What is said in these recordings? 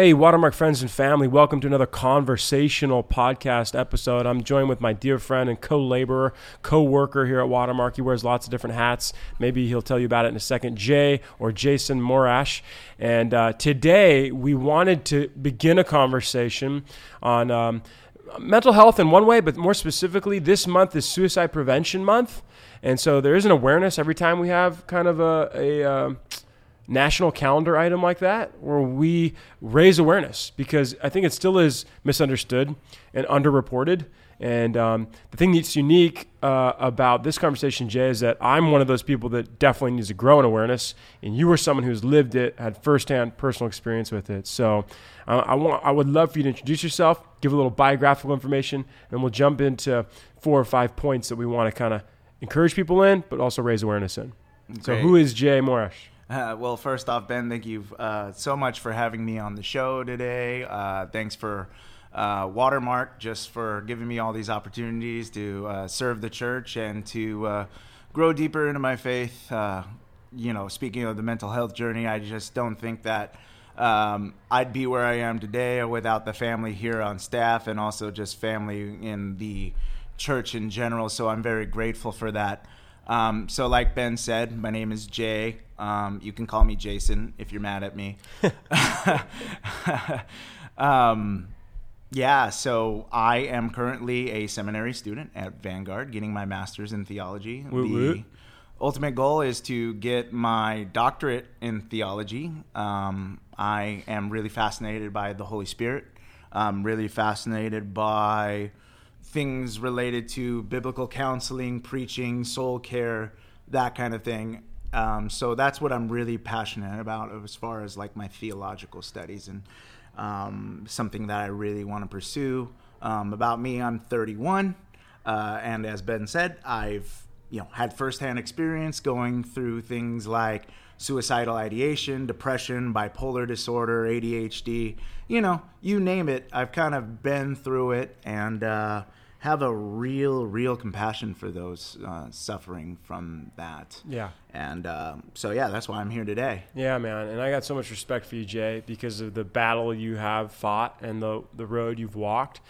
Hey, Watermark friends and family, welcome to another conversational podcast episode. I'm joined with my dear friend and co laborer, co worker here at Watermark. He wears lots of different hats. Maybe he'll tell you about it in a second. Jay or Jason Morash. And uh, today we wanted to begin a conversation on um, mental health in one way, but more specifically, this month is Suicide Prevention Month. And so there is an awareness every time we have kind of a. a uh, national calendar item like that where we raise awareness because I think it still is misunderstood and underreported. And um, the thing that's unique uh, about this conversation, Jay, is that I'm one of those people that definitely needs to grow in awareness, and you are someone who's lived it, had firsthand personal experience with it. So, uh, I want, I would love for you to introduce yourself, give a little biographical information, and we'll jump into four or five points that we want to kind of encourage people in, but also raise awareness in. Great. So, who is Jay Morash? Uh, well, first off, Ben, thank you uh, so much for having me on the show today. Uh, thanks for uh, Watermark just for giving me all these opportunities to uh, serve the church and to uh, grow deeper into my faith. you know, speaking of the mental health journey, I just don't think that um, I'd be where I am today without the family here on staff and also just family in the church in general. So I'm very grateful for that. Um, so, like Ben said, my name is Jay. Um, you can call me Jason if you're mad at me. um, yeah, so I am currently a seminary student at Vanguard, getting my master's in theology. the ultimate goal is to get my doctorate in theology. Um, I am really fascinated by the Holy Spirit. I'm really fascinated by things related to biblical counseling, preaching, soul care, that kind of thing. Um, so that's what I'm really passionate about as far as like my theological studies and um, something that I really want to pursue. Um, about me, I'm 31, uh, and as Ben said, I've you know had firsthand experience going through things like suicidal ideation, depression, bipolar disorder, ADHD. You know, you name it. I've kind of been through it, and uh, have a real, real compassion for those uh, suffering from that. Yeah. And uh, so, yeah, that's why I'm here today. Yeah, man. And I got so much respect for you, Jay, because of the battle you have fought and the, the road you've walked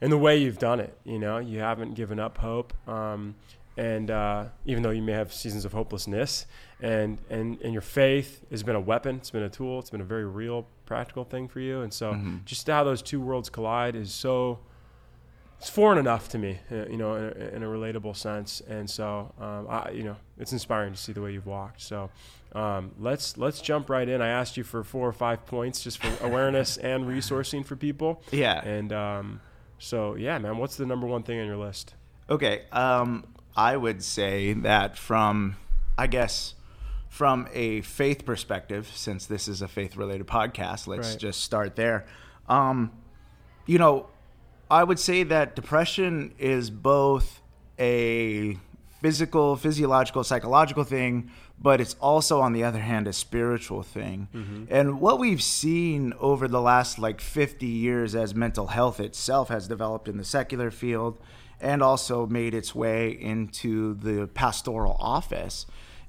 and the way you've done it. You know, you haven't given up hope. Um, and uh, even though you may have seasons of hopelessness, and, and, and your faith has been a weapon, it's been a tool, it's been a very real, practical thing for you. And so, mm-hmm. just how those two worlds collide is so it's foreign enough to me, uh, you know, in a, in a relatable sense. And so, um, I, you know, it's inspiring to see the way you've walked. So, um, let's let's jump right in. I asked you for four or five points just for awareness and resourcing for people. Yeah. And um, so, yeah, man, what's the number one thing on your list? Okay, um, I would say that from, I guess, from a faith perspective, since this is a faith-related podcast, let's right. just start there. Um, you know, I would say that depression is both a physical, physiological, psychological thing, but it's also, on the other hand, a spiritual thing. Mm-hmm. And what we've seen over the last like 50 years as mental health itself has developed in the secular field and also made its way into the pastoral office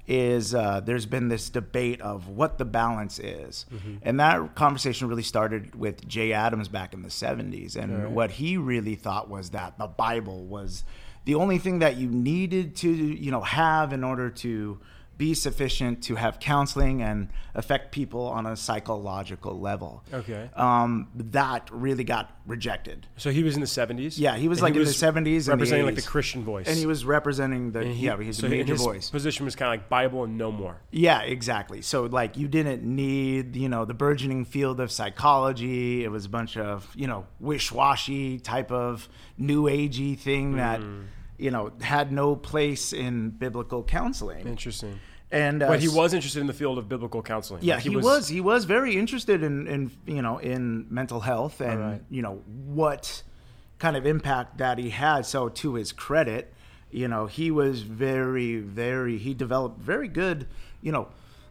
is uh, there's been this debate of what the balance is. Mm-hmm. And that conversation really started with Jay Adams back in the 70s. And right. what he really thought was that the Bible was the only thing that you needed to, you know, have in order to be sufficient to have counseling and affect people on a psychological level. Okay. Um, that really got rejected. So he was in the 70s? Yeah, he was like he in was the 70s. Representing like the Christian voice. And he was representing the, he, yeah, he's so a major his voice. position was kind of like Bible and no more. Yeah, exactly. So like you didn't need, you know, the burgeoning field of psychology. It was a bunch of, you know, wish-washy type of new agey thing that mm you know, had no place in biblical counseling. Interesting. And uh, but he was interested in the field of biblical counseling. Yeah, like he, he was, was, He was very interested in, in you know in mental health and right. you know what kind of impact that he had. So to his credit, you know he was very very he developed very good you know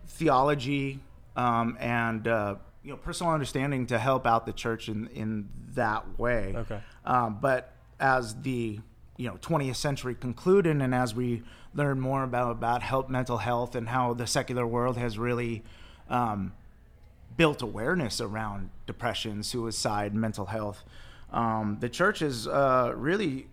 theology um, and uh, you know personal understanding to help out the church in in that way. Okay. Um, but as the you know 20th century concluded and as we learn more about about help mental health and how the secular world has really um, built awareness around depression, suicide, mental health. Um, the church is uh, really,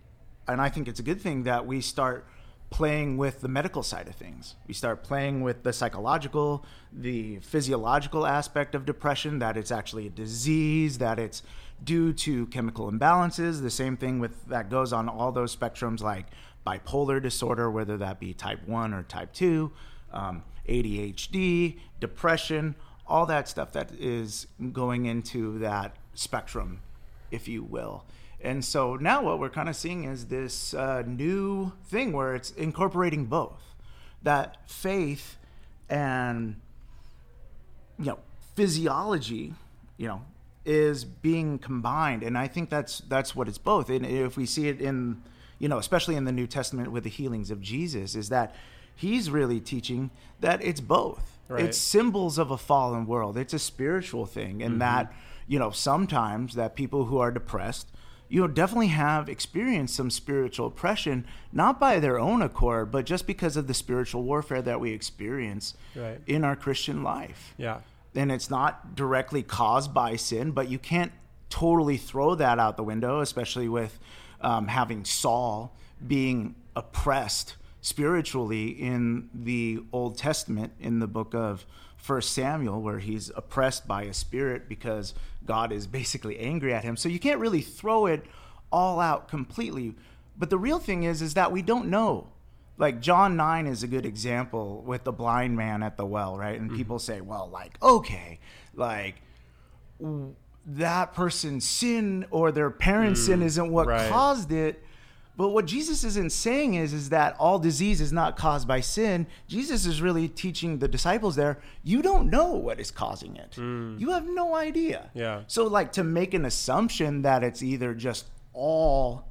and I think it's a good thing that we start playing with the medical side of things. We start playing with the psychological, the physiological aspect of depression, that it's actually a disease, that it's due to chemical imbalances. The same thing with that goes on all those spectrums like bipolar disorder, whether that be type 1 or type 2, um, ADHD, depression, all that stuff that is going into that spectrum, if you will. And so now what we're kind of seeing is this uh, new thing where it's incorporating both that faith and you know physiology, you know, is being combined, and I think that's that's what it's both. And if we see it in you know, especially in the New Testament with the healings of Jesus, is that he's really teaching that it's both. Right. It's symbols of a fallen world. It's a spiritual thing, and mm-hmm. that you know sometimes that people who are depressed you know, definitely have experienced some spiritual oppression, not by their own accord, but just because of the spiritual warfare that we experience right. in our Christian life. Yeah. And it's not directly caused by sin, but you can't totally throw that out the window, especially with um, having Saul being oppressed spiritually in the Old Testament in the book of First Samuel, where he's oppressed by a spirit because God is basically angry at him. So you can't really throw it all out completely. But the real thing is, is that we don't know. Like John 9 is a good example with the blind man at the well, right? And mm-hmm. people say, well, like, okay, like that person's sin or their parents' mm, sin isn't what right. caused it. But what Jesus isn't saying is, is that all disease is not caused by sin. Jesus is really teaching the disciples there, you don't know what is causing it. Mm. You have no idea. Yeah. So like to make an assumption that it's either just all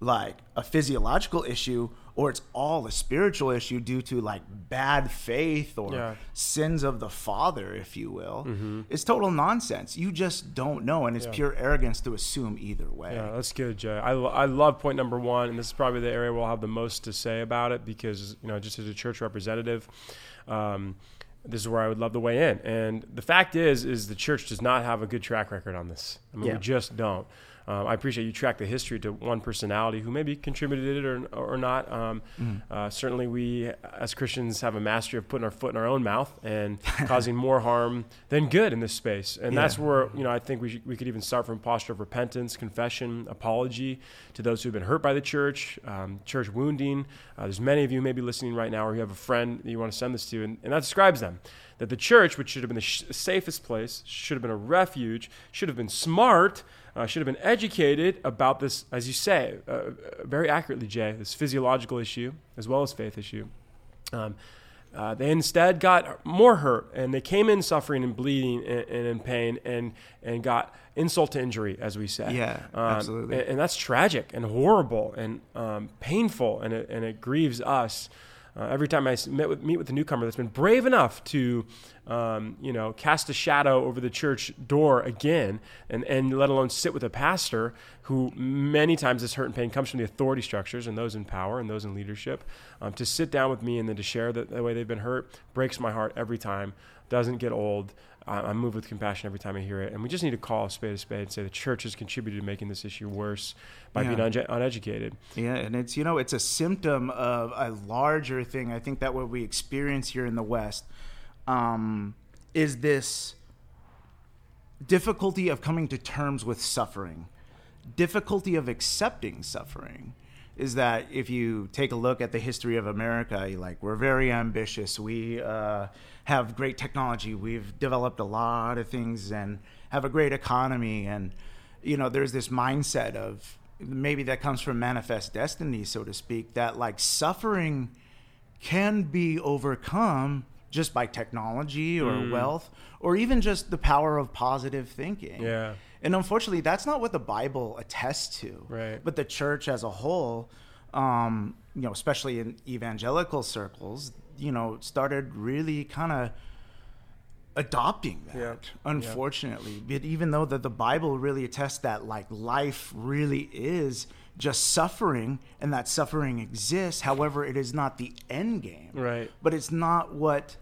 like a physiological issue or it's all a spiritual issue due to like bad faith or yeah. sins of the father, if you will, mm-hmm. it's total nonsense. You just don't know, and it's yeah. pure arrogance to assume either way. Yeah, that's good, Jay. I, I love point number one, and this is probably the area we'll have the most to say about it because, you know, just as a church representative, um, this is where I would love to weigh in. And the fact is, is the church does not have a good track record on this. I mean, yeah. we just don't. Um, I appreciate you track the history to one personality who maybe contributed it or, or not. Um, mm. uh, certainly, we as Christians have a mastery of putting our foot in our own mouth and causing more harm than good in this space. And yeah. that's where you know I think we should, we could even start from a posture of repentance, confession, apology to those who've been hurt by the church, um, church wounding. Uh, there's many of you maybe listening right now, or you have a friend that you want to send this to, and, and that describes them that the church, which should have been the sh- safest place, should have been a refuge, should have been smart, uh, should have been educated about this, as you say, uh, uh, very accurately, Jay, this physiological issue as well as faith issue. Um, uh, they instead got more hurt and they came in suffering and bleeding and, and, in pain and, and got insult to injury, as we say. Yeah, um, absolutely. And, and, that's tragic and horrible and um, painful and it, and it grieves us. Uh, every time I meet with, meet with a newcomer that's been brave enough to, um, you know, cast a shadow over the church door again, and, and let alone sit with a pastor who many times this hurt and pain comes from the authority structures and those in power and those in leadership, um, to sit down with me and then to share the, the way they've been hurt breaks my heart every time, doesn't get old. I, am moved with compassion every time I hear it. And we just need to call a spade a spade and say the church has contributed to making this issue worse by yeah. being unge- uneducated. Yeah, and it's you know it's a symptom of a larger thing. I think that what we experience here in the West um, is this difficulty of coming to terms with suffering, difficulty of accepting suffering is that if you take a look at the history of America, you like we're very ambitious. We uh, have great technology. We've developed a lot of things and have a great economy. And you know, there's this mindset of maybe that comes from manifest destiny, so to speak, that like suffering can be overcome just by technology or mm. wealth or even just the power of positive thinking. Yeah. And unfortunately, that's not what the Bible attests to. Right. But the church as a whole, um, you know, especially in evangelical circles, you know, started really kind of adopting that. Yeah. Unfortunately, yeah. but even though that the Bible really attests that like life really is just suffering and that suffering exists, however, it is not the end game. Right. But it's not what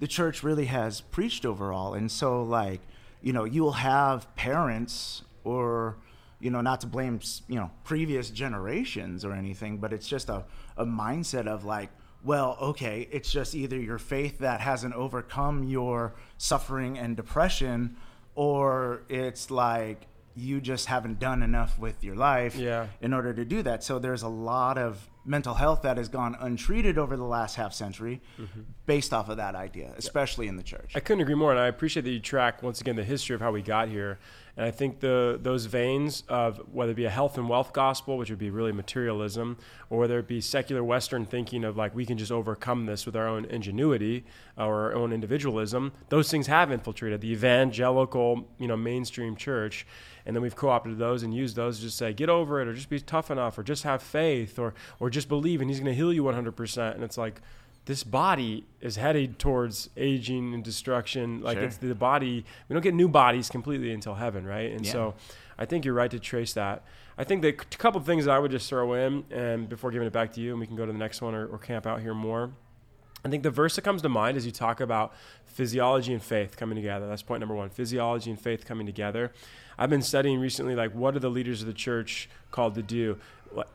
the church really has preached overall. And so, like, you know, you'll have parents or, you know, not to blame, you know, previous generations or anything, but it's just a, a mindset of like, well, okay, it's just either your faith that hasn't overcome your suffering and depression, or it's like you just haven't done enough with your life yeah. in order to do that. So there's a lot of mental health that has gone untreated over the last half century mm-hmm. based off of that idea, especially in the church. I couldn't agree more. And I appreciate that you track, once again, the history of how we got here. And I think the those veins of whether it be a health and wealth gospel, which would be really materialism, or whether it be secular Western thinking of like we can just overcome this with our own ingenuity uh, or our own individualism, those things have infiltrated the evangelical, you know, mainstream church. And then we've co-opted those and used those to just say get over it or just be tough enough or just have faith or or just believe and he's going to heal you 100% and it's like this body is headed towards aging and destruction like sure. it's the body we don't get new bodies completely until heaven right and yeah. so i think you're right to trace that i think the a couple of things that i would just throw in and before giving it back to you and we can go to the next one or, or camp out here more I think the verse that comes to mind as you talk about physiology and faith coming together. That's point number one physiology and faith coming together. I've been studying recently, like, what are the leaders of the church called to do?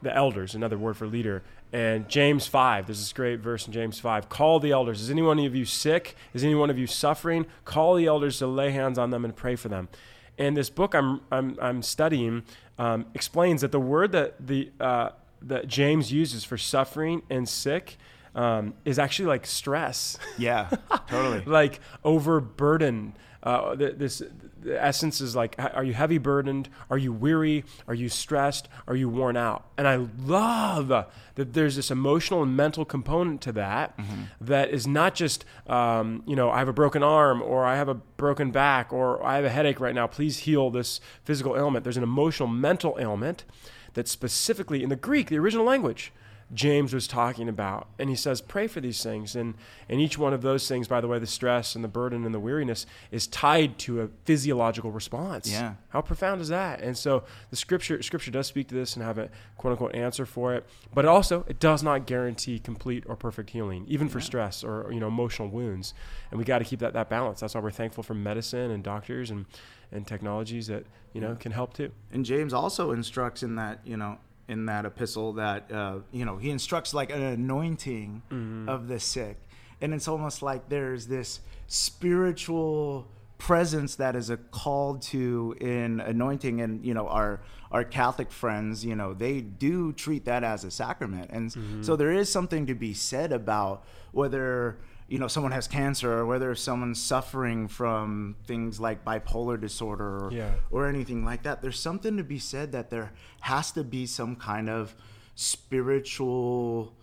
The elders, another word for leader. And James 5, there's this great verse in James 5 call the elders. Is any one of you sick? Is any one of you suffering? Call the elders to lay hands on them and pray for them. And this book I'm, I'm, I'm studying um, explains that the word that, the, uh, that James uses for suffering and sick um, is actually like stress. Yeah, totally. like overburden. Uh, this essence is like, are you heavy burdened? Are you weary? Are you stressed? Are you worn out? And I love that there's this emotional and mental component to that, mm-hmm. that is not just, um, you know, I have a broken arm or I have a broken back or I have a headache right now. Please heal this physical ailment. There's an emotional, mental ailment that specifically in the Greek, the original language, James was talking about. And he says, pray for these things. And, and each one of those things, by the way, the stress and the burden and the weariness is tied to a physiological response. Yeah. How profound is that? And so the scripture scripture does speak to this and have a quote unquote answer for it. But also it does not guarantee complete or perfect healing, even for stress or you know emotional wounds. And we got to keep that, that balance. That's why we're thankful for medicine and doctors and and technologies that you know can help too. And James also instructs in that you know in that epistle that uh, you know he instructs like an anointing mm-hmm. of the sick, and it's almost like there's this spiritual presence that is a call to in anointing and you know our our catholic friends you know they do treat that as a sacrament and mm-hmm. so there is something to be said about whether you know someone has cancer or whether someone's suffering from things like bipolar disorder or, yeah. or anything like that there's something to be said that there has to be some kind of spiritual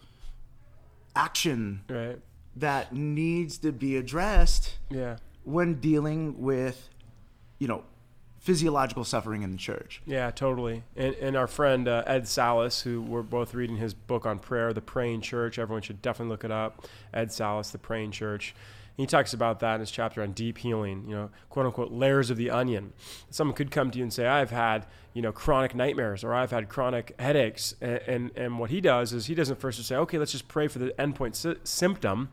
action right. that needs to be addressed yeah. when dealing with you know physiological suffering in the church. Yeah, totally. And, and our friend uh, Ed Salas, who we're both reading his book on prayer, The Praying Church. Everyone should definitely look it up. Ed Salas, The Praying Church. He talks about that in his chapter on deep healing, you know, quote unquote, layers of the onion. Someone could come to you and say, I've had, you know, chronic nightmares or I've had chronic headaches. And, and, and what he does is he doesn't first just say, okay, let's just pray for the endpoint sy- symptom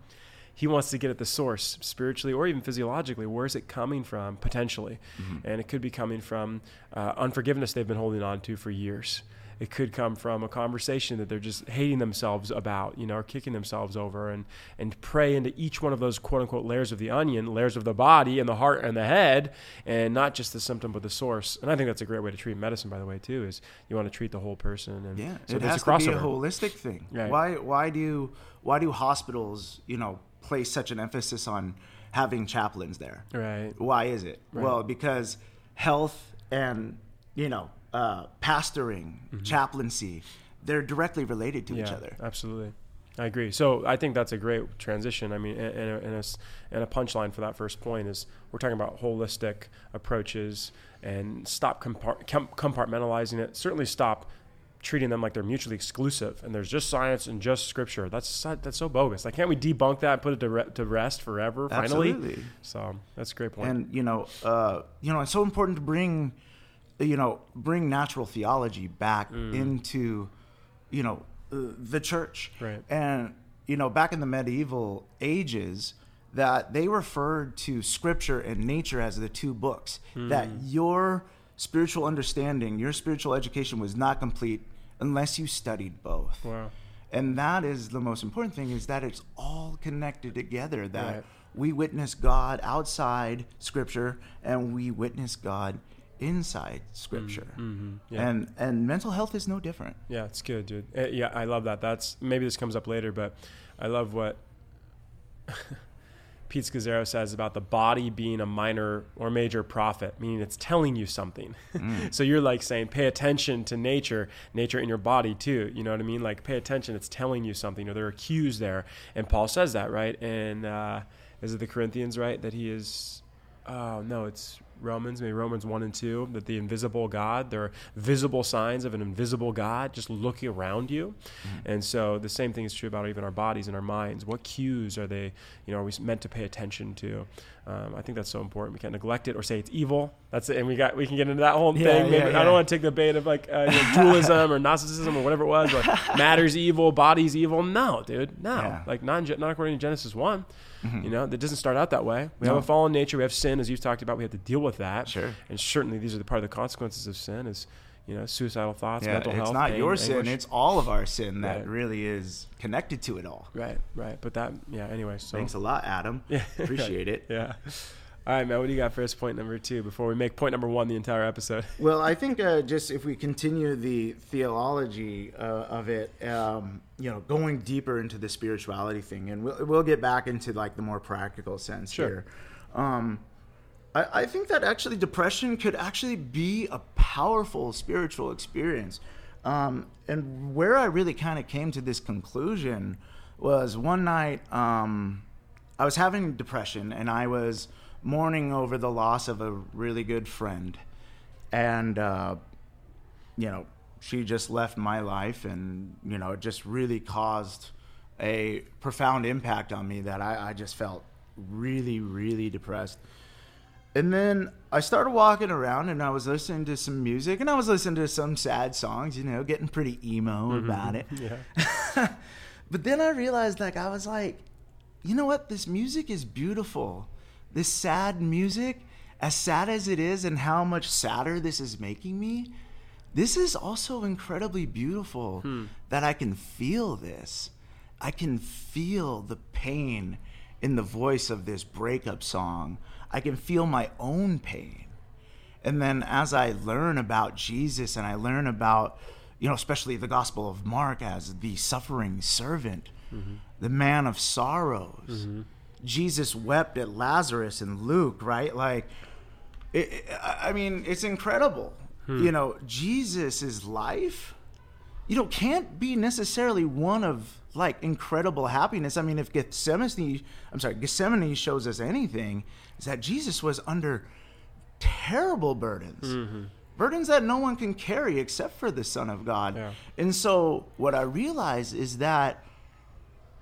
he wants to get at the source spiritually or even physiologically where is it coming from potentially mm-hmm. and it could be coming from uh, unforgiveness they've been holding on to for years it could come from a conversation that they're just hating themselves about, you know, or kicking themselves over, and and pray into each one of those quote unquote layers of the onion, layers of the body and the heart and the head, and not just the symptom but the source. And I think that's a great way to treat medicine, by the way, too. Is you want to treat the whole person, and yeah, so it has to be a holistic thing. Right. Why why do why do hospitals, you know, place such an emphasis on having chaplains there. Right. Why is it? Right. Well, because health and you know uh, pastoring, mm-hmm. chaplaincy, they're directly related to yeah, each other. Absolutely. I agree. So I think that's a great transition. I mean, and, and, a, and a punchline for that first point is we're talking about holistic approaches and stop compartmentalizing it. Certainly stop treating them like they're mutually exclusive and there's just science and just scripture. That's that's so bogus. Like, can't we debunk that and put it to, re- to rest forever? Finally, Absolutely. So that's a great point. And you know, uh, you know, it's so important to bring, you know, bring natural theology back mm. into, you know, uh, the church. Right. And you know, back in the medieval ages, that they referred to scripture and nature as the two books. That your spiritual understanding, your spiritual education was not complete unless you studied both. Wow. And that is the most important thing is that it's all connected together that Right. we witness God outside scripture and we witness God inside scripture. Mm-hmm. Yeah. And and mental health is no different. Yeah, it's good, dude. Uh, yeah, I love that. That's maybe this comes up later, but I love what Pete Scazzero says about the body being a minor or major prophet, meaning it's telling you something. so you're like saying, pay attention to nature, nature in your body too. You know what I mean? Like pay attention, it's telling you something, or there are cues there. And Paul says that, right? And uh, is it the Corinthians, right? That he is. Oh no, it's Romans, maybe Romans 1 and 2, that the invisible God, there are visible signs of an invisible God just looking around you. Mm-hmm. And so the same thing is true about even our bodies and our minds. What cues are they, you know, are we meant to pay attention to? Um, I think that's so important. We can't neglect it or say it's evil. That's it. And we got, we can get into that whole Yeah, thing. Maybe, yeah, I don't want to take the bait of like uh, you know, dualism or Gnosticism or whatever it was, or matter's evil, body's evil. No, dude, no. Yeah. Like not, not according to Genesis 1. You know, it doesn't start out that way. We No. have a fallen nature. We have sin, as you've talked about. We have to deal with that. Sure. And certainly, these are the part of the consequences of sin. Is you know, suicidal thoughts, Yeah, mental it's health. not pain, your sin, anguish. it's all of our sin that Right. really is connected to it all. right, right. But that, yeah. Anyway, so Thanks a lot, Adam. Yeah, Appreciate it. yeah. All right, man. What do you got for us? Point number two before we make point number one the entire episode. Well, I think uh, just if we continue the theology uh, of it, um, you know, going deeper into the spirituality thing, and we'll, we'll get back into like the more practical sense Sure. here. Um, I, I think that actually depression could actually be a powerful spiritual experience. Um, and where I really kind of came to this conclusion was one night um, I was having depression and I was mourning over the loss of a really good friend. And, uh, you know, she just left my life and, you know, it just really caused a profound impact on me that I, I just felt really, really depressed. And then I started walking around and I was listening to some music and I was listening to some sad songs, you know, getting pretty emo mm-hmm. about it. Yeah. But then I realized, like, I was like, you know what? This music is beautiful. This sad music, as sad as it is, and how much sadder this is making me, this is also incredibly beautiful hmm. that I can feel this. I can feel the pain in the voice of this breakup song. I can feel my own pain. And then as I learn about Jesus and I learn about, you know, especially the Gospel of Mark as the suffering servant, the man of sorrows. Jesus wept at Lazarus and Luke, right? Like, it, it- I I mean, it's incredible. You hmm. know, Jesus's life, you know, can't be necessarily one of like incredible happiness. I mean, if Gethsemane, I'm sorry, Gethsemane shows us anything, is that Jesus was under terrible burdens. Mm-hmm. Burdens that no one can carry except for the Son of God. Yeah. And so, what I realize is that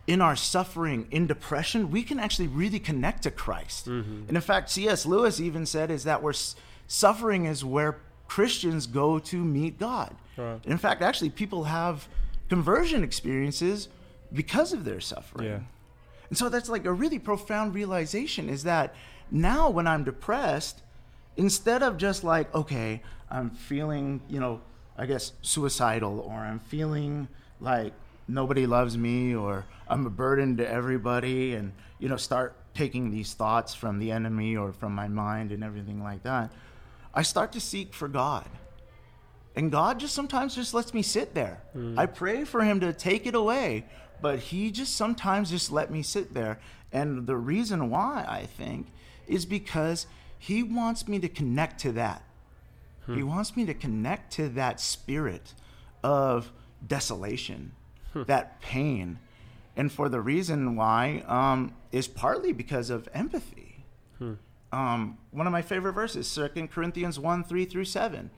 in our suffering, in depression, we can actually really connect to Christ. Mm-hmm. And in fact, C.S. Lewis even said is that we're suffering is where Christians go to meet God. Right. In fact, actually, people have conversion experiences because of their suffering. Yeah. And so that's like a really profound realization is that now when I'm depressed, instead of just like, okay, I'm feeling, you know, I guess suicidal or I'm feeling like nobody loves me or I'm a burden to everybody and, you know, start taking these thoughts from the enemy or from my mind and everything like that, I start to seek for God. And God just sometimes just lets me sit there. Hmm. I pray for him to take it away, but he just sometimes just let me sit there. And the reason why I think is because he wants me to connect to that. He wants me to connect to that spirit of desolation, that pain. And for the reason why um, is partly because of empathy. Um, one of my favorite verses, 2 Corinthians 1 3 through 7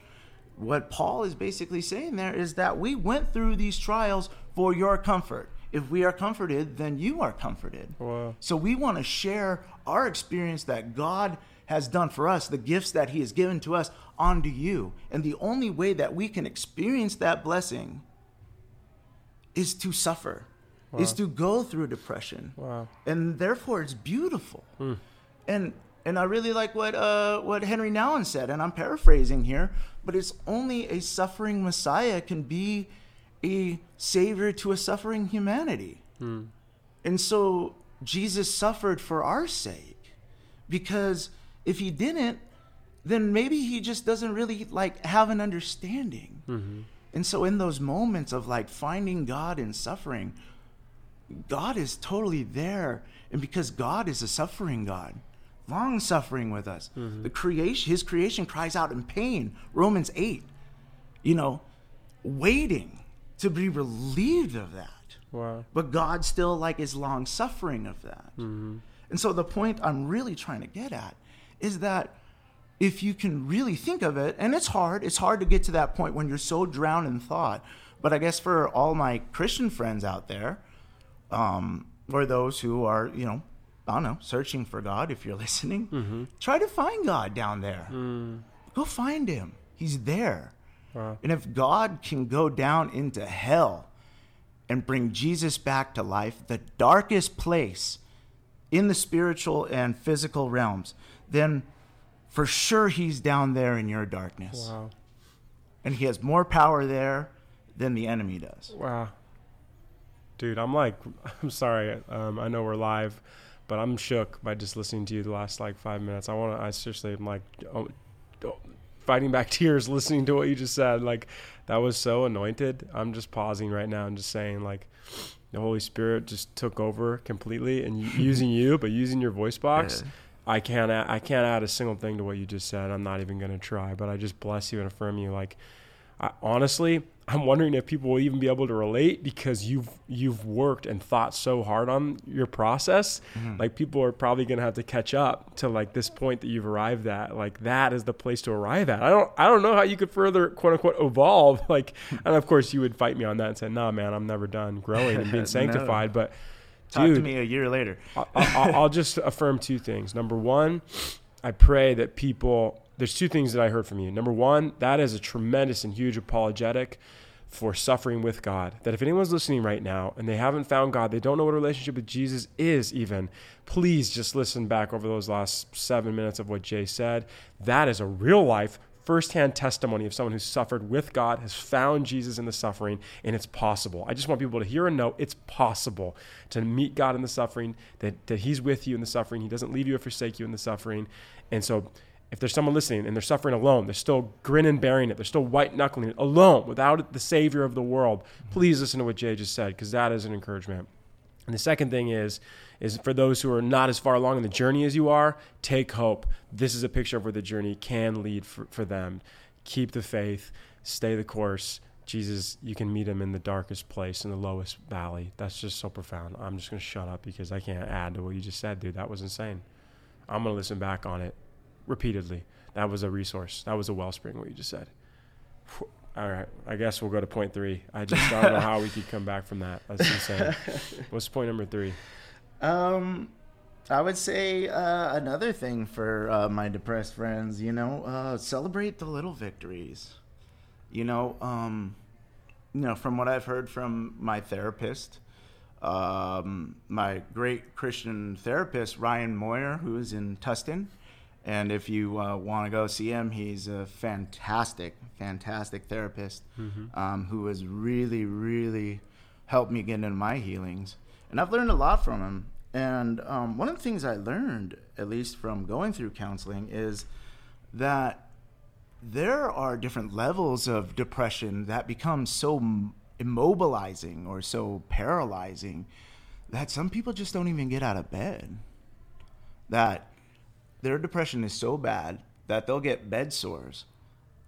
what Paul is basically saying there is that we went through these trials for your comfort. If we are comforted, then you are comforted. Wow. So we want to share our experience that God has done for us, the gifts that He has given to us, onto you. And the only way that we can experience that blessing is to suffer, wow. is to go through depression. Wow. And therefore it's beautiful. Hmm. And and I really like what uh, what Henri Nouwen said, and I'm paraphrasing here, but it's only a suffering Messiah can be a savior to a suffering humanity. Hmm. And so Jesus suffered for our sake. Because if he didn't, then maybe he just doesn't really like have an understanding. Mm-hmm. And so in those moments of like finding God in suffering, God is totally there. And because God is a suffering God, long suffering with us. Mm-hmm. The creation his creation cries out in pain. Romans 8. You know, waiting to be relieved of that. Wow. But God still like is long suffering of that. Mm-hmm. And so the point I'm really trying to get at is that if you can really think of it, and it's hard, it's hard to get to that point when you're so drowned in thought. But I guess for all my Christian friends out there, um, or those who are, you know, I don't know, searching for God, if you're listening, mm-hmm. try to find God down there. Mm. Go find him. He's there. Wow. And if God can go down into hell and bring Jesus back to life, the darkest place in the spiritual and physical realms, then for sure he's down there in your darkness. Wow. And he has more power there than the enemy does. Wow. Dude, I'm like, I'm sorry. Um, I know we're live, but I'm shook by just listening to you the last like five minutes. I want to, I seriously am like oh, oh, fighting back tears listening to what you just said. Like, that was so anointed. I'm just pausing right now and just saying, like, the Holy Spirit just took over completely and using you, but using your voice box. Yeah I can't add, I can't add a single thing to what you just said. I'm not even going to try, but I just bless you and affirm you. Like, I, honestly, I'm wondering if people will even be able to relate because you've you've worked and thought so hard on your process. Mm-hmm. Like people are probably going to have to catch up to like this point that you've arrived at. Like that is the place to arrive at. I don't I don't know how you could further quote unquote evolve. Like, and of course you would fight me on that and say, "Nah, man, I'm never done growing and being sanctified." no. But Talk Dude, to me a year later. I'll, I'll just affirm two things. Number one, I pray that people. There's two things that I heard from you. Number one, that is a tremendous and huge apologetic for suffering with God. That if anyone's listening right now and they haven't found God, they don't know what a relationship with Jesus is, even, please just listen back over those last seven minutes of what Jay said. That is a real life, firsthand testimony of someone who's suffered with God, has found Jesus in the suffering, and it's possible. I just want people to hear and know it's possible to meet God in the suffering, that, that He's with you in the suffering. He doesn't leave you or forsake you in the suffering. And so, if there's someone listening and they're suffering alone, they're still grinning, bearing it, they're still white knuckling it alone without the Savior of the world, please listen to what Jay just said because that is an encouragement. And the second thing is, is for those who are not as far along in the journey as you are, take hope. This is a picture of where the journey can lead for, for them. Keep the faith, stay the course. Jesus, you can meet him in the darkest place, in the lowest valley. That's just so profound. I'm just going to shut up because I can't add to what you just said, dude. That was insane. I'm going to listen back on it repeatedly. That was a resource. That was a wellspring, what you just said. All right. I guess we'll go to point three. I just don't know how we could come back from that. That's insane. What's point number three? Um, I would say uh, another thing for uh, my depressed friends, you know, uh, celebrate the little victories. You know, um, you know, from what I've heard from my therapist, um, my great Christian therapist Ryan Moyer, who is in Tustin, and if you uh, want to go see him, he's a fantastic, fantastic therapist mm-hmm. um, who has really, really helped me get into my healings. And I've learned a lot from him. And um, one of the things I learned, at least from going through counseling, is that there are different levels of depression that become so immobilizing or so paralyzing that some people just don't even get out of bed. That their depression is so bad that they'll get bed sores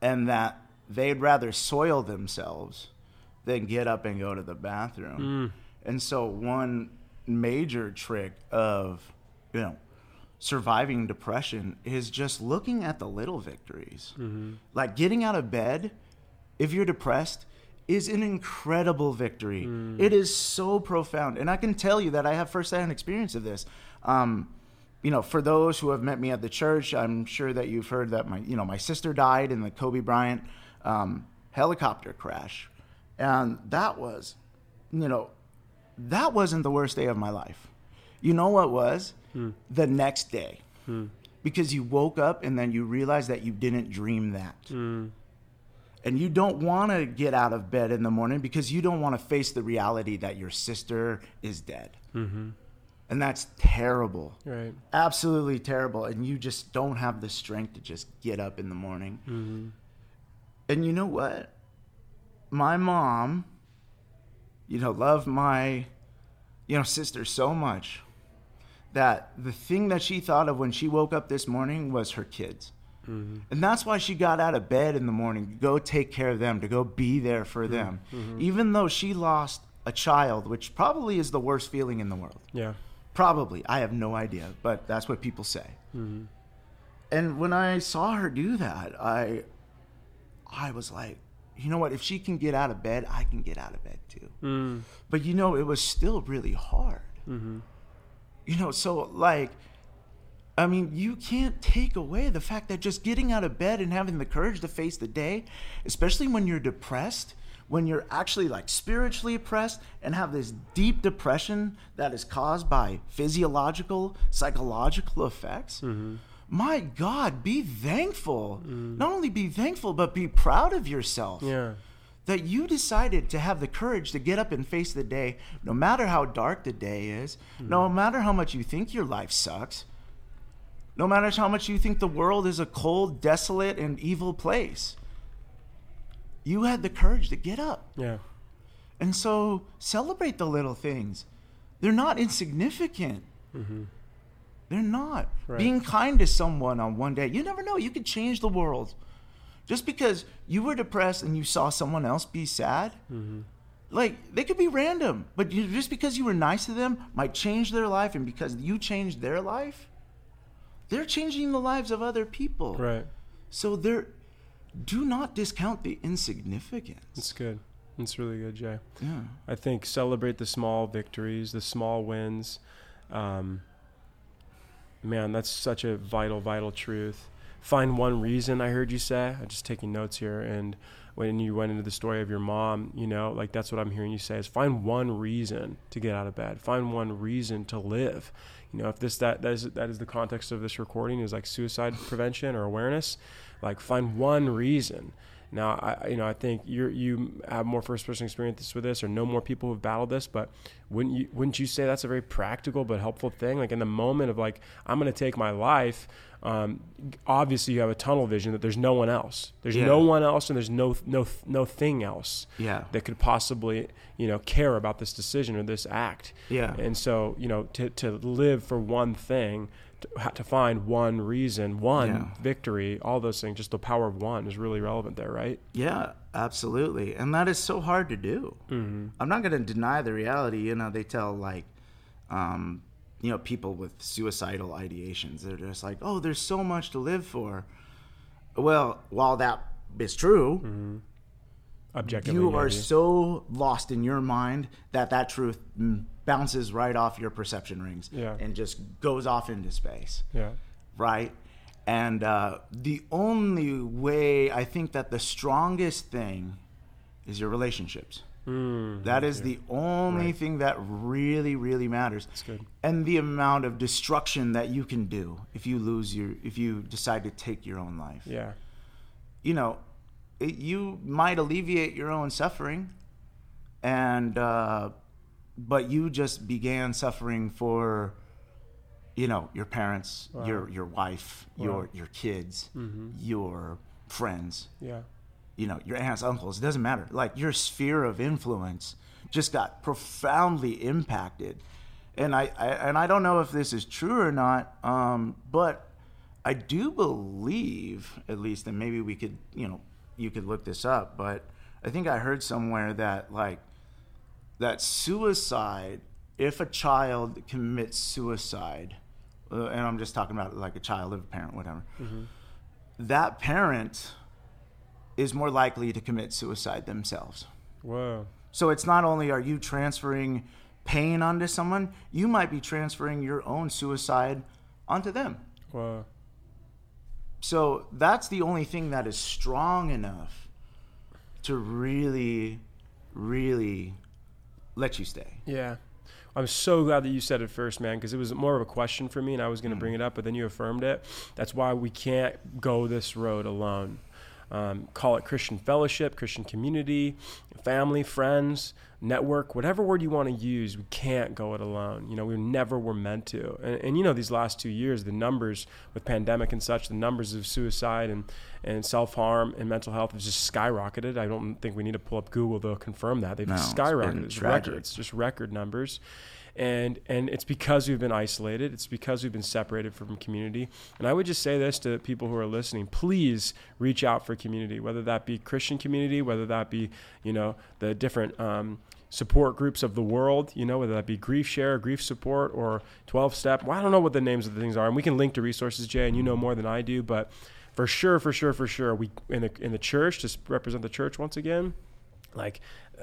and that they'd rather soil themselves than get up and go to the bathroom. Mm. And so one major trick of, you know, surviving depression is just looking at the little victories. Mm-hmm. Like getting out of bed if you're depressed is an incredible victory. Mm. It is so profound. And I can tell you that I have firsthand experience of this. Um, you know, for those who have met me at the church, I'm sure that you've heard that my, you know, my sister died in the Kobe Bryant um, helicopter crash, and that was, you know, that wasn't the worst day of my life. You know what was? Hmm. The next day. Because you woke up and then you realized that you didn't dream that. Hmm. And you don't want to get out of bed in the morning because you don't want to face the reality that your sister is dead. Mm-hmm. And that's terrible. Right. Absolutely terrible. And you just don't have the strength to just get up in the morning. Mm-hmm. And you know what? My mom, you know, loved my, you know, sister so much that the thing that she thought of when she woke up this morning was her kids. Mm-hmm. And that's why she got out of bed in the morning to go take care of them, to go be there for Mm-hmm. them. Even though she lost a child, which probably is the worst feeling in the world. Yeah. Probably. I have no idea, but that's what people say. Mm-hmm. And when I saw her do that, I I was like, you know what? If she can get out of bed, I can get out of bed too. Mm. But you know, it was still really hard. Mm-hmm. You know, so like I mean, you can't take away the fact that just getting out of bed and having the courage to face the day, especially when you're depressed, when you're actually like spiritually oppressed and have this deep depression that is caused by physiological, psychological effects. Mm-hmm. My God, be thankful. Mm. Not only be thankful, but be proud of yourself Yeah. that you decided to have the courage to get up and face the day, no matter how dark the day is, mm. no matter how much you think your life sucks, no matter how much you think the world is a cold, desolate, and evil place. You had the courage to get up. Yeah. And so celebrate the little things. They're not insignificant. Mm-hmm. They're not. Right. Being kind to someone on one day, you never know, you could change the world. Just because you were depressed and you saw someone else be sad, mm-hmm. like they could be random, but you, just because you were nice to them might change their life, and because you changed their life, they're changing the lives of other people. Right. So they're do not discount the insignificance. That's good. That's really good, Jay. Yeah. I think celebrate the small victories, the small wins. Um, man, that's such a vital, vital truth. Find one reason. I heard you say. I'm just taking notes here, and when you went into the story of your mom, you know, like that's what I'm hearing you say is find one reason to get out of bed. Find one reason to live. You know, if this that that is that is the context of this recording is like suicide prevention or awareness, like find one reason. Now, I you know I think you you have more first person experience with this, or know more people who've battled this. But wouldn't you wouldn't you say that's a very practical but helpful thing? Like in the moment of like I'm going to take my life. Um, obviously, you have a tunnel vision that there's no one else. There's Yeah. no one else, and there's no no no thing else Yeah. that could possibly you know care about this decision or this act. Yeah. And so you know to to live for one thing. To, find one reason, one Yeah. victory, all those things, just the power of one is really relevant there, right? Yeah, absolutely. And that is so hard to do. Mm-hmm. I'm not going to deny the reality. You know, they tell like, um, you know, people with suicidal ideations, they're just like, oh, there's so much to live for. Well, while that is true, Mm-hmm. Objectively, you are maybe. so lost in your mind that that truth bounces right off your perception rings Yeah. and just goes off into space yeah, right? And uh, the only way I think that the strongest thing is your relationships. mm, That is the only Right. thing that really, really matters. that's good. And the amount of destruction that you can do if you lose your, if you decide to take your own life. Yeah, You know, it, you might alleviate your own suffering, and uh, but you just began suffering for, you know, your parents, Wow. your your wife, Wow. your your kids, Mhm. your friends, yeah, you know, your aunts, uncles. It doesn't matter. Like your sphere of influence just got profoundly impacted, and I, I and I don't know if this is true or not, um, but I do believe, at least, and maybe we could, you know, you could look this up, but I think I heard somewhere that like that suicide, if a child commits suicide, uh, and I'm just talking about like a child of a parent, whatever, that parent is more likely to commit suicide themselves. Wow. So it's not only are you transferring pain onto someone, you might be transferring your own suicide onto them. whoa, So that's the only thing that is strong enough to really, really let you stay. Yeah. I'm so glad that you said it first, man, because it was more of a question for me, and I was going to Mm. bring it up, but then you affirmed it. That's why we can't go this road alone. Um, call it Christian fellowship, Christian community, family, friends, network, whatever word you want to use. We can't go it alone. You know, we never were meant to. And, and you know, these last two years, the numbers with pandemic and such, the numbers of suicide and and self harm and mental health have just skyrocketed. I don't think we need to pull up Google to confirm that they've No, it's skyrocketed. been It's records, just record numbers and and it's because we've been isolated. It's because we've been separated from community. And i would just say this to people who are listening. Please reach out for community whether that be christian community whether that be you know the different um, support groups of the world you know whether that be GriefShare grief support or 12 step. Well, i don't know what the names of the things are and we can link to resources jay and you know more than i do but for sure for sure for sure we in the in the church to represent the church once again like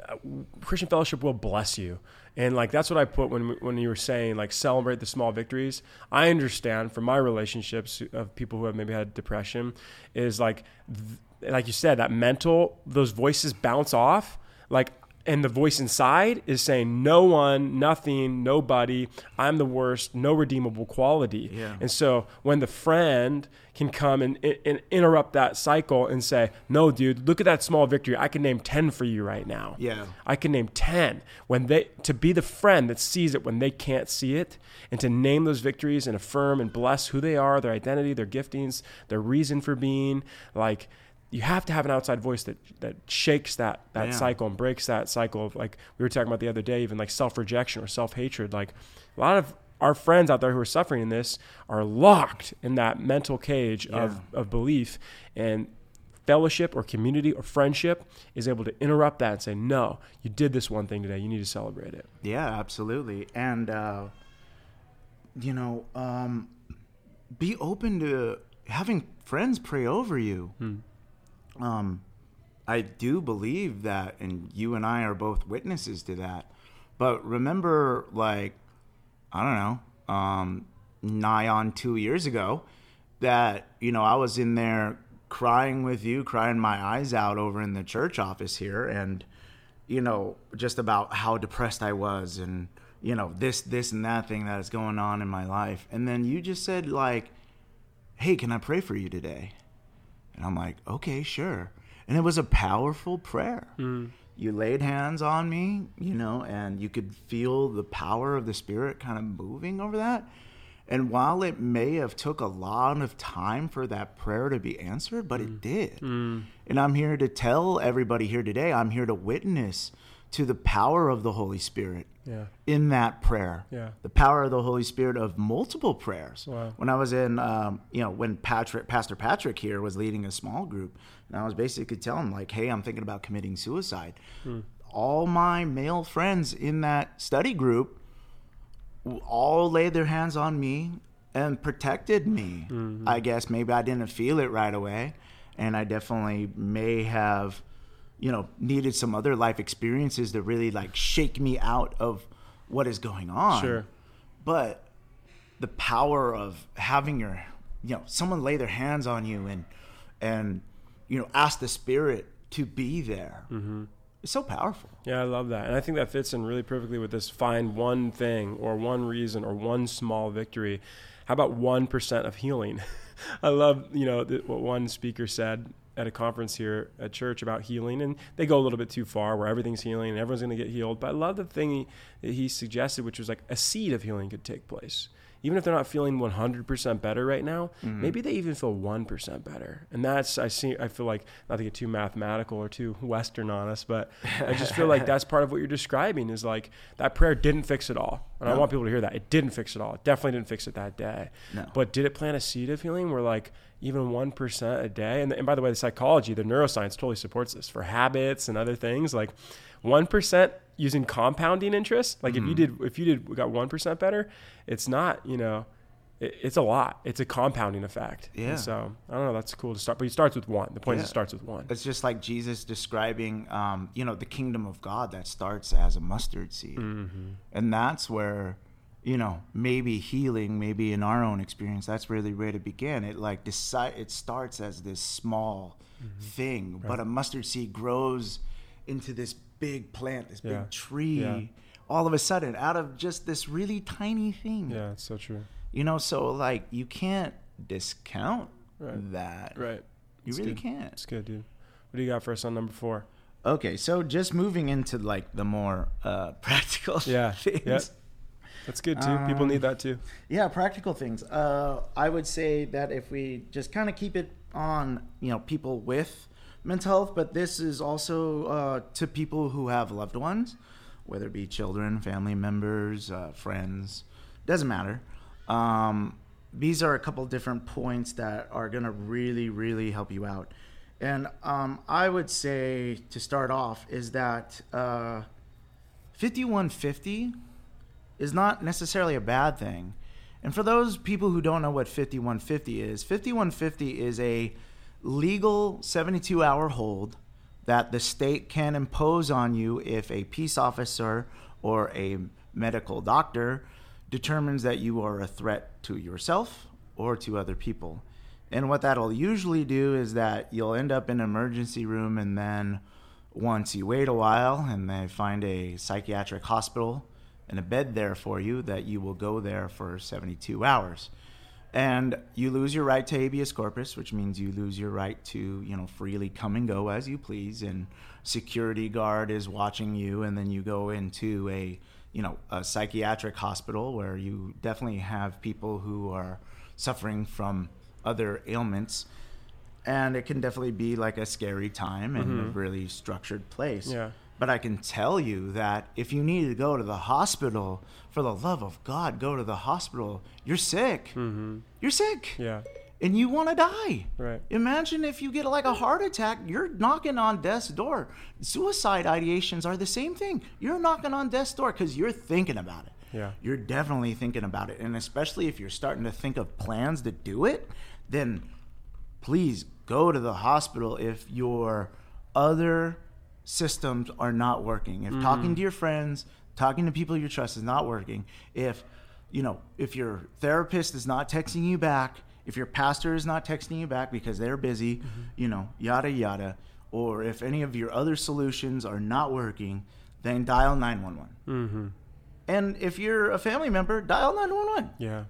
uh, Christian fellowship will bless you. And like that's what I put when when you were saying like celebrate the small victories. I understand from my relationships of people who have maybe had depression is like th- like you said that mental those voices bounce off like and the voice inside is saying no one nothing nobody. I'm the worst no redeemable quality. Yeah. and so when the friend can come and, and interrupt that cycle and say no dude look at that small victory. I can name 10 for you right now. Yeah. I can name 10 when they to be the friend that sees it when they can't see it and to name those victories and affirm and bless who they are, their identity, their giftings, their reason for being like you have to have an outside voice that that shakes that that Yeah. cycle and breaks that cycle of like we were talking about the other day even like self-rejection or self-hatred like a lot of our friends out there who are suffering in this are locked in that mental cage of, of belief and fellowship or community or friendship is able to interrupt that and say, no, you did this one thing today. You need to celebrate it. Yeah, absolutely. And, uh, you know, um, be open to having friends pray over you. Um, I do believe that, and you and I are both witnesses to that. But remember, like, I don't know, um, nigh on two years ago, that, you know, I was in there crying with you, crying my eyes out over in the church office here. And, you know, just about how depressed I was and, you know, this, this, and that thing that is going on in my life. And then you just said, like, hey, can I pray for you today? And I'm like, okay, sure. And it was a powerful prayer. Mm. You laid hands on me, you know, and you could feel the power of the Spirit kind of moving over that. And while it may have took a lot of time for that prayer to be answered, but it mm. did. Mm. And I'm here to tell everybody here today, I'm here to witness to the power of the Holy Spirit Yeah. in that prayer. Yeah. The power of the Holy Spirit of multiple prayers. Wow. When I was in, um, you know, when Patrick, Pastor Patrick here was leading a small group, and I was basically telling him like, "Hey, I'm thinking about committing suicide." All my male friends in that study group all laid their hands on me and protected me. I guess maybe I didn't feel it right away, and I definitely may have, you know, needed some other life experiences to really like shake me out of what is going on. Sure. But the power of having your, you know, someone lay their hands on you and and you know ask the spirit to be there. Mm-hmm. It's so powerful. Yeah, I love that. And I think that fits in really perfectly with this find one thing or one reason or one small victory. How about 1% of healing? I love, you know, th- what one speaker said at a conference here at church about healing and they go a little bit too far where everything's healing and everyone's going to get healed. But I love the thing he, that he suggested which was like a seed of healing could take place. Even if they're not feeling 100% better right now, mm-hmm. maybe they even feel 1% better. And that's I see I feel like not to get too mathematical or too western on us, but I just feel like that's part of what you're describing is like that prayer didn't fix it all. And I want people to hear that. It didn't fix it all. It definitely didn't fix it that day. No. But did it plant a seed of healing where like even 1% a day? And, and by the way, the psychology, the neuroscience totally supports this for habits and other things. Like 1% using compounding interest. Like if you mm-hmm. did, if you did, got 1% better, it's not, you know, it, it's a lot. It's a compounding effect. And Yeah. so I don't know. That's cool to start, but he starts with one. The point is it starts with one. It's just like Jesus describing, um, you know, the kingdom of God that starts as a mustard seed, mm-hmm. and that's where, you know, maybe healing, maybe in our own experience, that's really where it began. It like decide, it starts as this small mm-hmm. thing, but a mustard seed grows into this big plant, this Yeah. big tree. Yeah. All of a sudden, out of just this really tiny thing. Yeah, it's so true. You know, so like you can't discount Right. that. Right. You It's really good. can't. It's good, dude. What do you got for us on number four? Okay, so just moving into like the more uh, practical Yeah, things. yeah. That's good too. People Um, need that too. Yeah, practical things. Uh, I would say that if we just kind of keep it on, you know, people with mental health, but this is also uh, to people who have loved ones, whether it be children, family members, uh, friends, doesn't matter. Um, these are a couple different points that are going to really, really help you out. And um, I would say to start off is that uh, 5150 is not necessarily a bad thing. And for those people who don't know what 5150 is, 5150 is a legal 72 hour hold that the state can impose on you if a peace officer or a medical doctor determines that you are a threat to yourself or to other people. And what that'll usually do is that you'll end up in an emergency room and then once you wait a while and they find a psychiatric hospital and a bed there for you that you will go there for 72 hours and you lose your right to habeas corpus which means you lose your right to you know freely come and go as you please. And security guard is watching you. And then you go into a you know a psychiatric hospital where you definitely have people who are suffering from other ailments. And it can definitely be like a scary time and a mm-hmm. really structured place. Yeah. But I can tell you that if you need to go to the hospital, for the love of God, go to the hospital. You're sick. Mm-hmm. You're sick. Yeah. And you want to die. Right. Imagine if you get like a heart attack, you're knocking on death's door. Suicide ideations are the same thing. You're knocking on death's door because you're thinking about it. Yeah. You're definitely thinking about it. And especially if you're starting to think of plans to do it, then please go to the hospital if your other systems are not working. If mm-hmm. talking to your friends, talking to people you trust is not working, if you know, if your therapist is not texting you back, if your pastor is not texting you back because they're busy, mm-hmm. you know, yada yada, or if any of your other solutions are not working, then dial 911. Mm-hmm. And if you're a family member, dial 911 Yeah.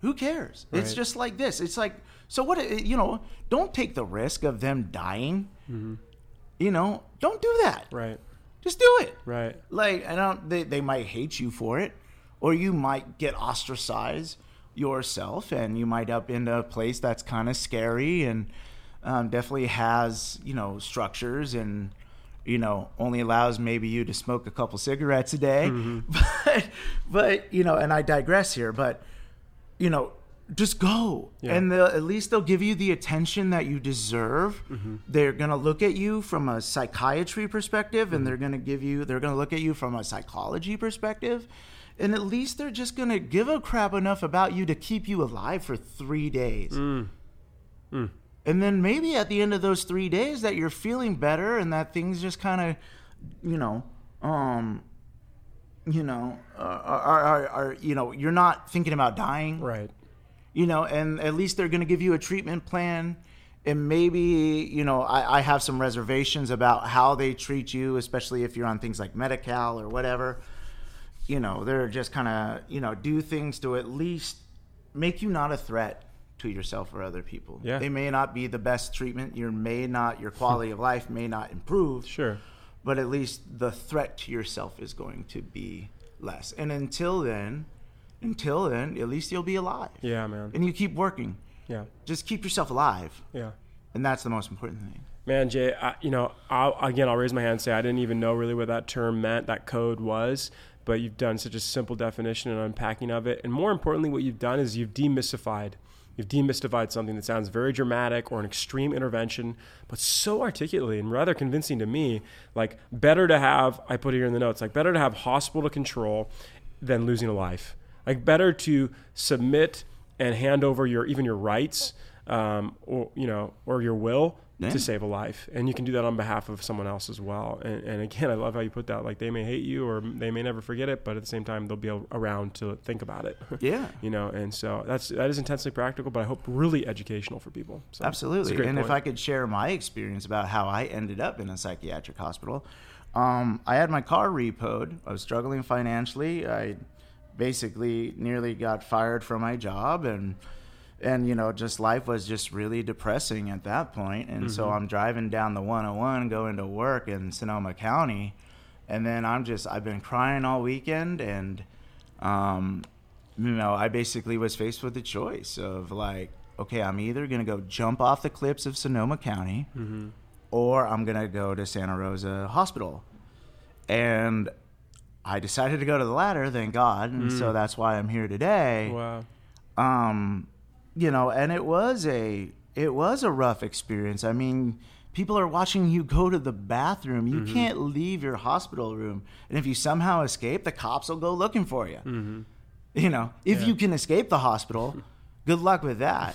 who cares it's just like this it's like so what you know don't take the risk of them dying mm-hmm. You know don't do that Right. just do it Right. like i don't they, they might hate you for it or you might get ostracized yourself and you might up in a place that's kind of scary and um, definitely has you know structures and you know only allows maybe you to smoke a couple cigarettes a day but but you know and i digress here but you know just go. Yeah. and they'll, at least they'll give you the attention that you deserve. They're going to look at you from a psychiatry perspective and they're going to give you they're going to look at you from a psychology perspective. And at least they're just going to give a crap enough about you to keep you alive for three days. Mm. and then maybe at the end of those three days that you're feeling better and that things just kind of you know um you know uh, are, are, are you know you're not thinking about dying. Right. You know, and at least they're going to give you a treatment plan. And maybe, you know, I, I have some reservations about how they treat you, especially if you're on things like Medi Cal or whatever. You know, they're just kind of, you know, do things to at least make you not a threat to yourself or other people. Yeah. They may not be the best treatment. Your may not, your quality of life may not improve Sure. but at least the threat to yourself is going to be less. And until then, until then, at least you'll be alive. Yeah, man. And you keep working. Yeah. Just keep yourself alive. Yeah. And that's the most important thing. Man, Jay, I, you know, I'll, again, I'll raise my hand and say I didn't even know really what that term meant, that code was, but you've done such a simple definition and unpacking of it. And more importantly, what you've done is you've demystified. You've demystified something that sounds very dramatic or an extreme intervention, but so articulately and rather convincing to me. Like, better to have, I put it here in the notes, like, better to have hospital control than losing a life. Like, better to submit and hand over your even your rights um, or you know or your will Yeah. to save a life, and you can do that on behalf of someone else as well. And, and again, I love how you put that. Like they may hate you, or they may never forget it, but at the same time, they'll be around to think about it. Yeah. you know, and so that's that is intensely practical, but I hope really educational for people. So, Absolutely. And if. I could share my experience about how I ended up in a psychiatric hospital, um, I had my car repoed. I was struggling financially. I basically nearly got fired from my job and and you know just life was just really depressing at that point. And so i'm driving down the 101 going to work in sonoma county. And then i'm just i've been crying all weekend and um, you know i basically was faced with the choice of like okay i'm either going to go jump off the cliffs of sonoma county Mm-hmm. or i'm going to go to santa rosa hospital. And i decided to go to the latter thank god and so that's why i'm here today. Wow, um you know and it was a it was a rough experience. I mean people are watching you go to the bathroom. You can't leave your hospital room and if you somehow escape the cops will go looking for you. You know if Yeah. you can escape the hospital good luck with that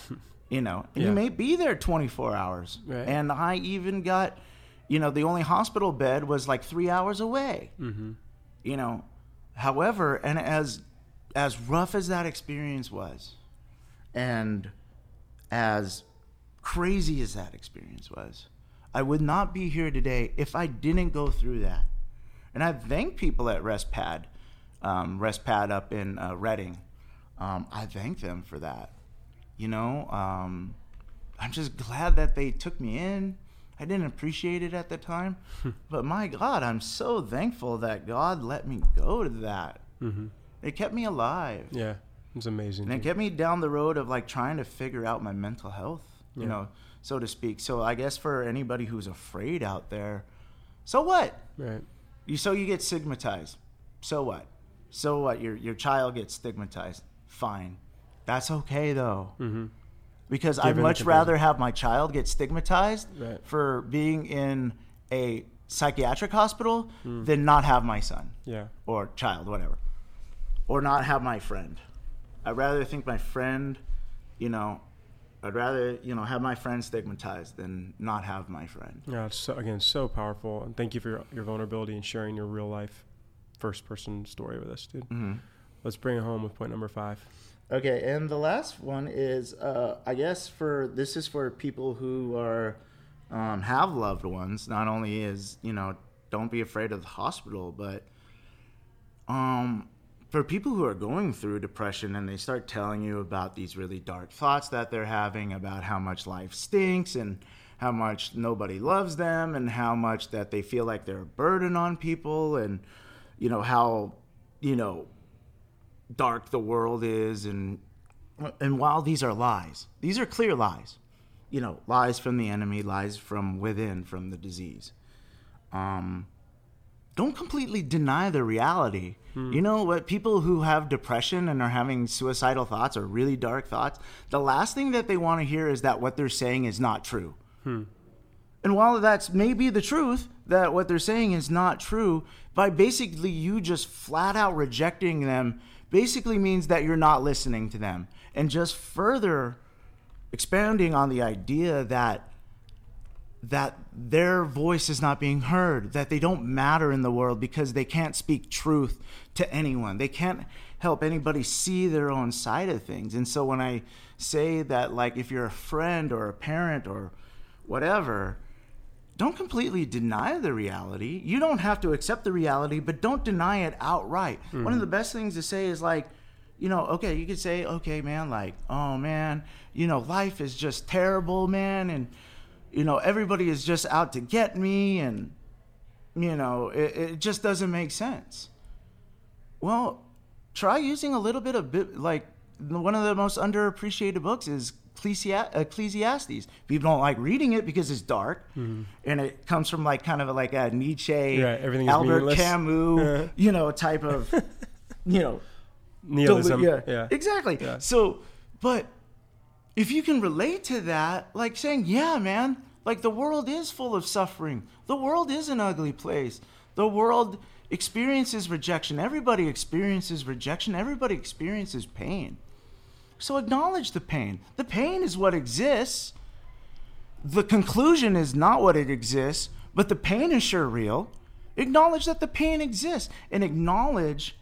you know. And Yeah. you may be there 24 hours. Right. and i even got you know the only hospital bed was like three hours away. Mm-hmm. You know. However and as as rough as that experience was and as crazy as that experience was i would not be here today if i didn't go through that. And i thank people at Restpadd um, Restpadd up in uh, Redding. Um, i thank them for that. You know um, i'm just glad that they took me in i didn't appreciate it at the time but my god i'm so thankful that god let me go to that. Mm-hmm. it kept me alive. Yeah, it's amazing. and it kept me down the road of like trying to figure out my mental health you know so to speak. So i guess for anybody who's afraid out there so what? Right, you so you get stigmatized. So what? So what? Your your child gets stigmatized. Fine. That's okay though. Mm-hmm. Because i'd much rather have my child get stigmatized Right. for being in a psychiatric hospital Hmm. than not have my son yeah, or child, whatever, or not have my friend. I'd rather think my friend, you know, I'd rather you know have my friend stigmatized than not have my friend. yeah. It's so, again so powerful, and thank you for your, your vulnerability and sharing your real life, first person story with us, dude. Mm-hmm. Let's bring it home with point number five. Okay, and the last one is, uh, I guess for this is for people who are um, have loved ones. Not only is you know don't be afraid of the hospital, but um, for people who are going through depression and they start telling you about these really dark thoughts that they're having about how much life stinks and how much nobody loves them and how much that they feel like they're a burden on people and you know how you know dark the world is and and while these are lies these are clear lies. You know lies from the enemy lies from within from the disease. Um don't completely deny the reality. You know what? People who have depression and are having suicidal thoughts or really dark thoughts the last thing that they want to hear is that what they're saying is not true. And while that's maybe the truth, that what they're saying is not true, by basically you just flat out rejecting them, basically means that you're not listening to them. And just further expounding on the idea that that their voice is not being heard, that they don't matter in the world because they can't speak truth to anyone. They can't help anybody see their own side of things. And so when I say that like if you're a friend or a parent or whatever, don't completely deny the reality. You don't have to accept the reality, but don't deny it outright. One of hmm. the best things to say is like, you know, okay, you could say, okay, man, like, oh man, you know, life is just terrible, man, and you know, everybody is just out to get me, and you know, it, it just doesn't make sense. Well, try using a little bit of bit like one of the most underappreciated books is Ecclesiastes. People don't like reading it because it's dark, and it comes from like kind of like a Nietzsche, Yeah, Albert. Camus, you know, type of, you know, Nihilism. yeah, yeah. exactly. So, but if you can relate to that, like saying, yeah, man, like the world is full of suffering. The world is an ugly place. The world experiences rejection. Everybody experiences rejection. Everybody experiences pain. So acknowledge the pain. The pain is what exists. the conclusion is not what it exists, but the pain is sure real. Acknowledge that the pain exists and acknowledge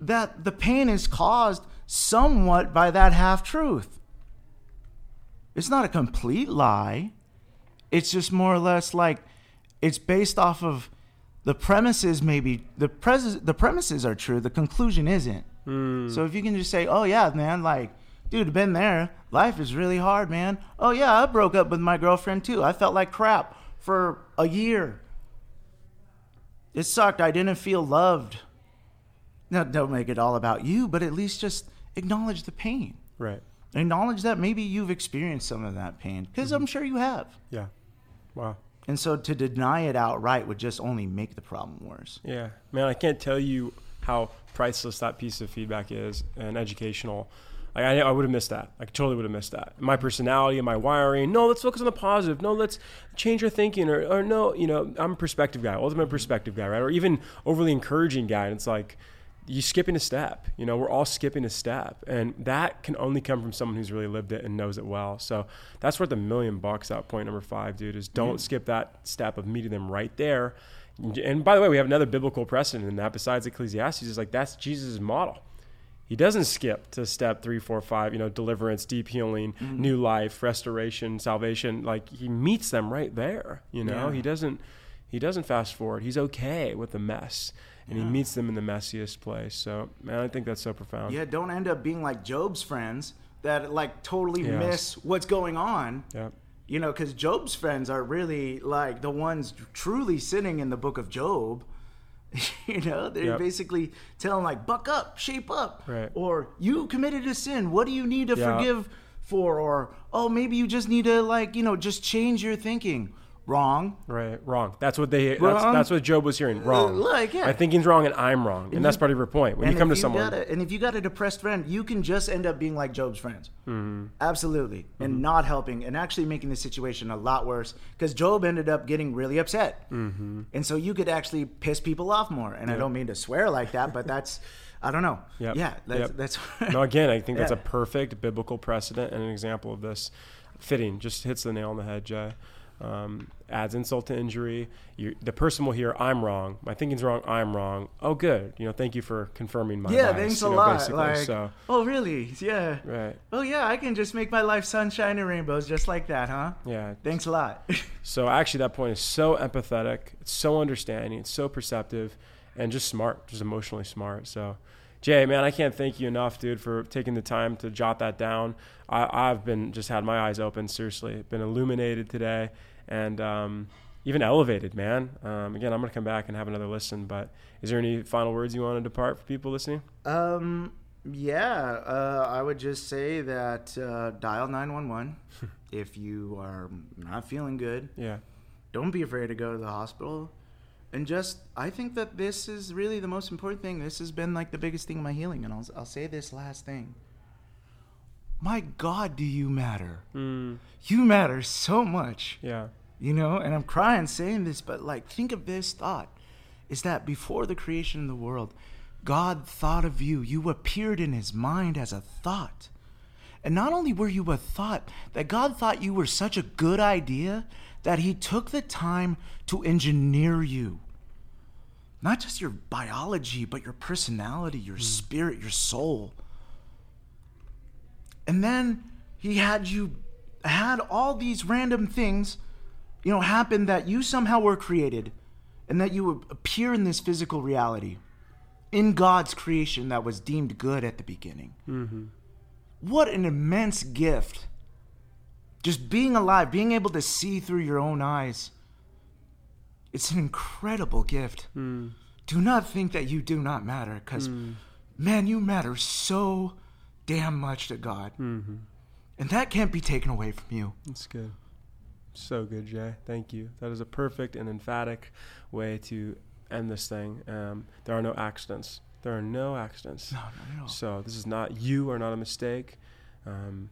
that the pain is caused somewhat by that half truth. It's not a complete lie. It's just more or less like it's based off of the premises maybe the pres- the premises are true, the conclusion isn't. Mm. So if you can just say, "Oh yeah, man, like dude, been there. Life is really hard, man. Oh yeah, I broke up with my girlfriend too. I felt like crap for a year. It sucked. I didn't feel loved. Now, don't make it all about you, but at least just acknowledge the pain. Right. Acknowledge that maybe you've experienced some of that pain, because mm-hmm. I'm sure you have. Yeah. Wow. And so to deny it outright would just only make the problem worse. Yeah. Man, I can't tell you how priceless that piece of feedback is and educational. Like I, I would have missed that. I totally would have missed that. My personality and my wiring. No, let's focus on the positive. No, let's change our thinking. Or, or no, you know, I'm a perspective guy, ultimate perspective guy, right? Or even overly encouraging guy. And it's like, you skipping a step. You know, we're all skipping a step, and that can only come from someone who's really lived it and knows it well. So that's worth a million bucks. Out point number five, dude, is don't mm-hmm. skip that step of meeting them right there. And by the way, we have another biblical precedent in that. Besides Ecclesiastes, is like that's Jesus' model. He doesn't skip to step three, four, five. You know, deliverance, deep healing, mm-hmm. new life, restoration, salvation. Like he meets them right there. You know, yeah. he doesn't. He doesn't fast forward. He's okay with the mess and yeah. he meets them in the messiest place. So, man, I think that's so profound. Yeah, don't end up being like Job's friends that like totally yes. miss what's going on. Yeah. You know, because Job's friends are really like the ones truly sitting in the book of Job. you know, they're yep. basically telling like, "Buck up, shape up," right. or "You committed a sin. What do you need to yeah. forgive for?" Or, "Oh, maybe you just need to like, you know, just change your thinking." Wrong. Right, wrong. That's what they. Wrong. That's, that's what Job was hearing. Wrong. Uh, like, yeah. My thinking's wrong, and I'm wrong, and, and that's part of your point. When you come to someone, a, and if you got a depressed friend, you can just end up being like Job's friends. Mm-hmm. Absolutely, mm-hmm. and not helping, and actually making the situation a lot worse because Job ended up getting really upset, mm-hmm. and so you could actually piss people off more. And yep. I don't mean to swear like that, but that's. I don't know. Yep. Yeah, that's, yep. that's no. Again, I think yeah. that's a perfect biblical precedent and an example of this. Fitting, just hits the nail on the head, Jay um, adds insult to injury. You, the person will hear, "I'm wrong. My thinking's wrong. I'm wrong." Oh, good. You know, thank you for confirming my. Yeah, bias, thanks a know, lot. Like, so, oh, really? Yeah. Right. Oh, yeah. I can just make my life sunshine and rainbows just like that, huh? Yeah. Thanks a lot. so actually, that point is so empathetic. It's so understanding. It's so perceptive, and just smart. Just emotionally smart. So. Jay, man, I can't thank you enough, dude, for taking the time to jot that down. I, have been just had my eyes open, seriously. Been illuminated today and um, even elevated, man. Um, again, I'm going to come back and have another listen, but is there any final words you want to depart for people listening? Um, yeah, uh, I would just say that uh, dial 911 if you are not feeling good. Yeah. Don't be afraid to go to the hospital and just I think that this is really the most important thing. This has been like the biggest thing in my healing, and I'll I'll say this last thing. My God, do you matter? Mm. You matter so much. Yeah. You know, and I'm crying saying this, but like think of this thought: is that before the creation of the world, God thought of you. You appeared in His mind as a thought. And not only were you a thought, that God thought you were such a good idea that He took the time to engineer you not just your biology, but your personality, your mm. spirit, your soul. And then he had you had all these random things, you know, happen that you somehow were created and that you appear in this physical reality in God's creation that was deemed good at the beginning. Mm-hmm. What an immense gift. Just being alive, being able to see through your own eyes it's an incredible gift. Mm. Do not think that you do not matter, because, mm. man, you matter so damn much to God. Mm-hmm. And that can't be taken away from you. That's good. So good, Jay. Thank you. That is a perfect and emphatic way to end this thing. Um, there are no accidents. There are no accidents. No, not at all. So this is not you are not a mistake. Um,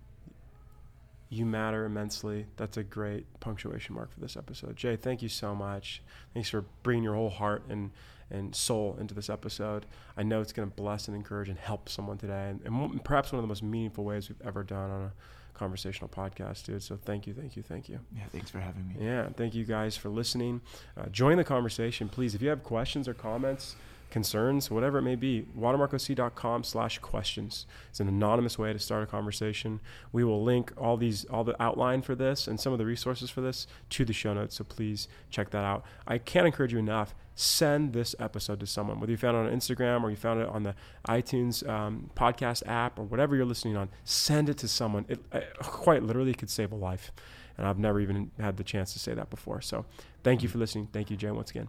you matter immensely. That's a great punctuation mark for this episode. Jay, thank you so much. Thanks for bringing your whole heart and, and soul into this episode. I know it's going to bless and encourage and help someone today, and, and perhaps one of the most meaningful ways we've ever done on a conversational podcast, dude. So thank you, thank you, thank you. Yeah, thanks for having me. Yeah, thank you guys for listening. Uh, join the conversation, please. If you have questions or comments, concerns, whatever it may be, watermarkoc.com slash questions. It's an anonymous way to start a conversation. We will link all these, all the outline for this and some of the resources for this to the show notes. So please check that out. I can't encourage you enough. Send this episode to someone, whether you found it on Instagram or you found it on the iTunes um, podcast app or whatever you're listening on. Send it to someone. It, it quite literally could save a life. And I've never even had the chance to say that before. So thank you for listening. Thank you, Jay, once again.